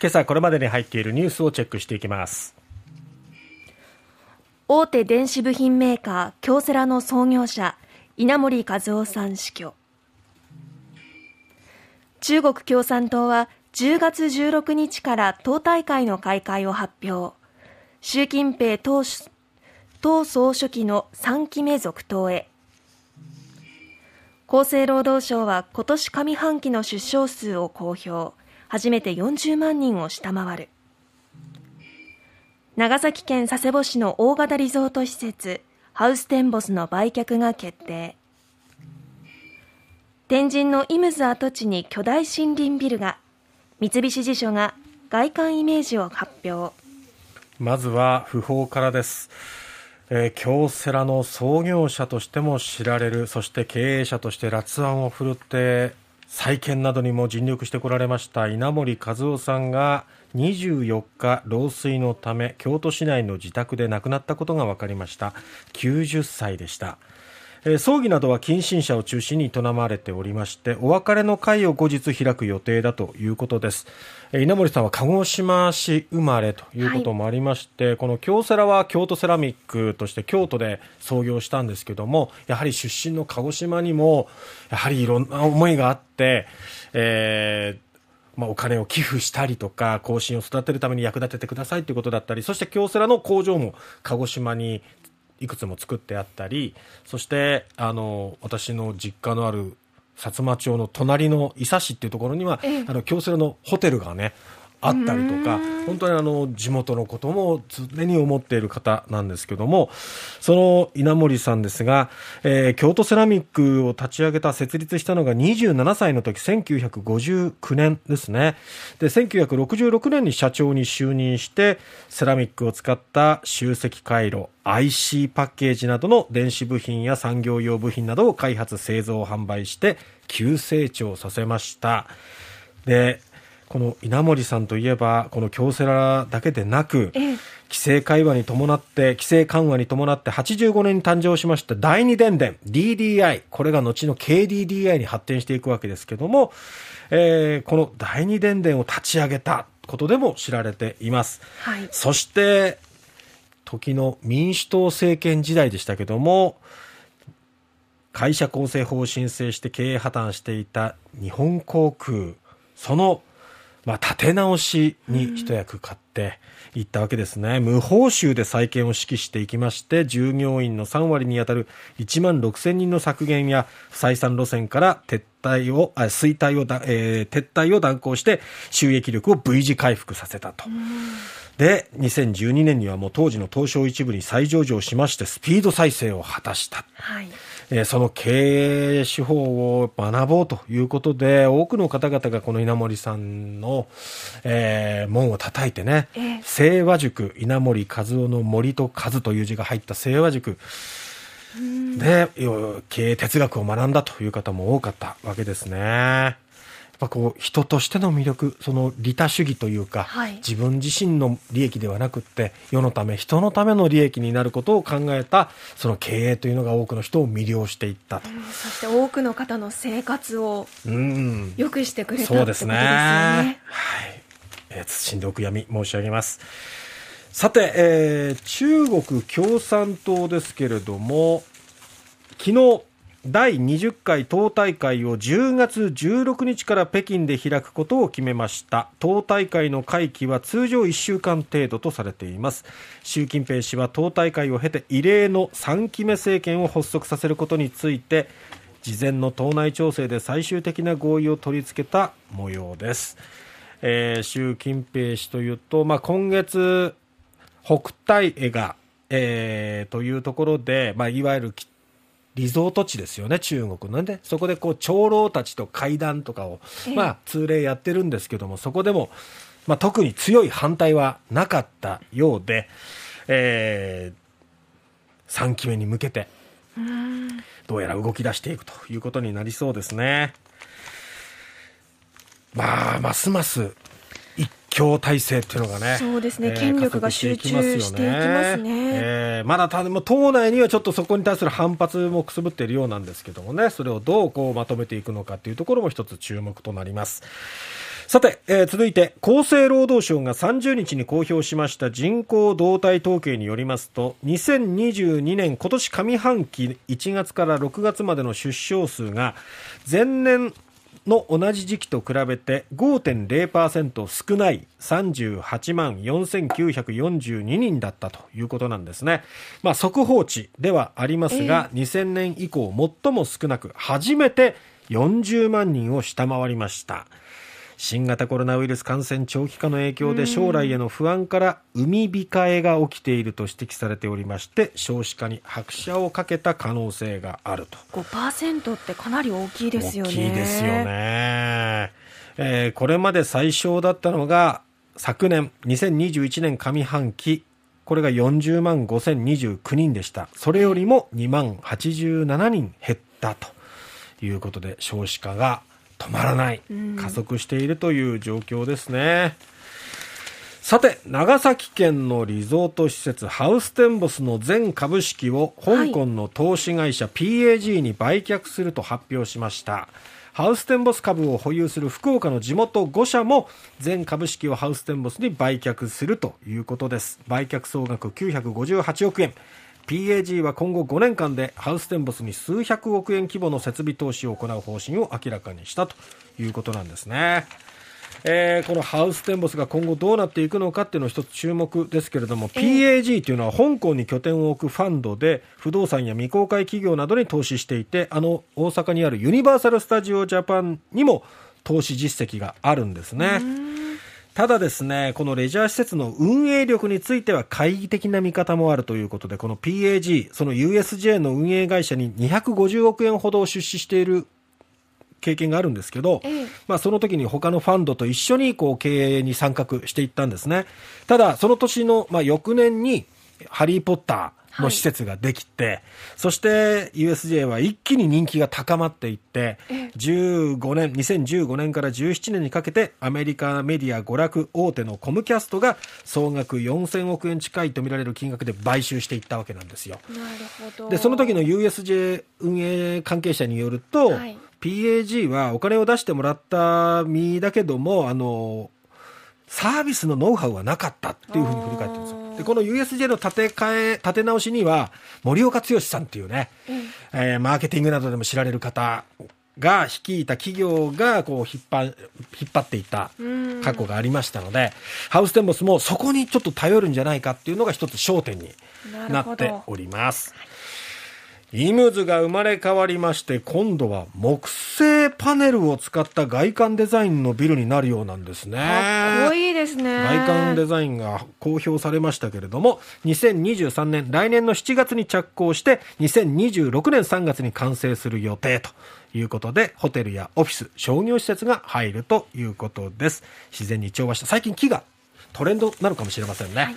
今朝これまでに入っているニュースをチェックしていきます。大手電子部品メーカー京セラの創業者稲盛和夫さん死去。中国共産党は10月16日から党大会の開会を発表。習近平党党総書記の3期目続投へ。厚生労働省は今年上半期の出生数を公表。初めて40万人を下回る。長崎県佐世保市の大型リゾート施設ハウステンボスの売却が決定。天神のイムズ跡地に巨大森林ビルが三菱地所が外観イメージを発表。まずは訃報からです。えー、京セラの創業者としても知られるそして経営者として辣腕を振るって再建などにも尽力してこられました稲盛和夫さんが24日老衰のため京都市内の自宅で亡くなったことが分かりました。90歳でした。葬儀などは近親者を中心に営まれておりましてお別れの会を後日開く予定だということです。稲森さんは鹿児島市生まれということもありまして、はい、この京セラは京都セラミックとして京都で創業したんですけどもやはり出身の鹿児島にもやはりいろんな思いがあって、えーまあ、お金を寄付したりとか、後進を育てるために役立ててくださいということだったり、そして京セラの工場も鹿児島にいくつも作ってあったりそしてあの私の実家のある薩摩町の隣の伊佐市っていうところには、ええ、あの京セラのホテルがねあったりとか本当にあの地元のことも常に思っている方なんですけどもその稲森さんですが、えー、京都セラミックを立ち上げた設立したのが27歳の時1959年ですね。で1966年に社長に就任してセラミックを使った集積回路 IC パッケージなどの電子部品や産業用部品などを開発製造販売して急成長させました。でこの稲森さんといえばこの京セラだけでなく、規制緩和に伴って規制緩和に伴って85年に誕生しました第二電電 DDI これが後の KDDI に発展していくわけですけども、えー、この第二電電を立ち上げたことでも知られています、はい、そして時の民主党政権時代でしたけども会社構成法を申請して経営破綻していた日本航空そのまあ、立て直しに一役買っていったわけですね。無報酬で再建を指揮していきまして、従業員の3割に当たる1万6000人の削減や採算路線から撤退を、あ衰退を、えー、撤退を断行して収益力を V 字回復させたと。で、2012年にはもう当時の東証一部に再上場しましてスピード再生を果たした。はいえー、その経営手法を学ぼうということで、多くの方々がこの稲森さんの、えー、門を叩いてね、えー、清和塾、稲森和夫の森と和という字が入った清和塾、で、経営哲学を学んだという方も多かったわけですね。ぱこう人としての魅力その利他主義というか、はい、自分自身の利益ではなくって世のため人のための利益になることを考えたその経営というのが多くの人を魅了していった。と、うん、そして多くの方の生活を良くしてくれた、うん、そうですね。はい、えー、謹んでお悔やみ申し上げます。さて、えー、中国共産党ですけれども昨日第20回党大会を10月16日から北京で開くことを決めました。党大会の会期は通常1週間程度とされています。習近平氏は党大会を経て異例の3期目政権を発足させることについて事前の党内調整で最終的な合意を取り付けた模様です、えー、習近平氏というと、まあ、今月北戴江が、えー、というところで、まあ、いわゆるリゾート地ですよね、中国のね。そこでこう、長老たちと会談とかを、まあ、通例やってるんですけども、そこでも、まあ、特に強い反対はなかったようで、えー、3期目に向けて、どうやら動き出していくということになりそうですね。まあ、ますます強体制っていうのがね、そうですね、権力が集中していきますね。えー、まだたも党内にはちょっとそこに対する反発もくすぶっているようなんですけどもね、それをどうこうまとめていくのかっていうところも一つ注目となります。さて、えー、続いて厚生労働省が30日に公表しました人口動態統計によりますと2022年今年上半期1月から6月までの出生数が前年の同じ時期と比べて5.0%少ない38万4942人だったということなんですね。まあ、速報値ではありますが、えー、2000年以降最も少なく初めて40万人を下回りました。新型コロナウイルス感染長期化の影響で将来への不安から海控えが起きていると指摘されておりまして少子化に拍車をかけた可能性があると。5%ってかなり大きいですよね。大きいですよね、えー、これまで最小だったのが昨年2021年上半期これが40万5029人でした。それよりも2万87人減ったということで少子化が止まらない、加速しているという状況ですね。さて、長崎県のリゾート施設ハウステンボスの全株式を香港の投資会社 PAG に売却すると発表しました。ハウステンボス株を保有する福岡の地元5社も全株式をハウステンボスに売却するということです。売却総額958億円。PAG は今後5年間でハウステンボスに数百億円規模の設備投資を行う方針を明らかにしたということなんですね。えー、このハウステンボスが今後どうなっていくのかっていうのを一つ注目ですけれども、PAG というのは香港に拠点を置くファンドで不動産や未公開企業などに投資していてあの大阪にあるユニバーサル・スタジオ・ジャパンにも投資実績があるんですね。ただですね、このレジャー施設の運営力については懐疑的な見方もあるということで、この PAG、その USJ の運営会社に250億円ほど出資している経験があるんですけど、ええ、まあ、その時に他のファンドと一緒にこう経営に参画していったんですね。ただ、その年の、まあ、翌年に、ハリー・ポッター、の施設ができて、はい、そして USJ は一気に人気が高まっていって、15年、2015年から17年にかけてアメリカメディア娯楽大手のコムキャストが総額4000億円近いとみられる金額で買収していったわけなんですよ。なるほど。で、その時の USJ 運営関係者によると、はい PAG はお金を出してもらった身だけども、あの、サービスのノウハウはなかったっていうふうに振り返ってるんですよ。で、この USJ の建て替え、建て直しには、森岡剛さんっていうね、うん、えー、マーケティングなどでも知られる方が率いた企業がこう引っ張引っ張っていた過去がありましたので、ハウステンボスもそこにちょっと頼るんじゃないかっていうのが一つ焦点になっております。イムズが生まれ変わりまして今度は木製パネルを使った外観デザインのビルになるようなんですね。かっこいいですね。外観デザインが公表されましたけれども2023年来年の7月に着工して2026年3月に完成する予定ということでホテルやオフィス商業施設が入るということです。自然に調和した。最近木がトレンドなのかもしれませんね、はい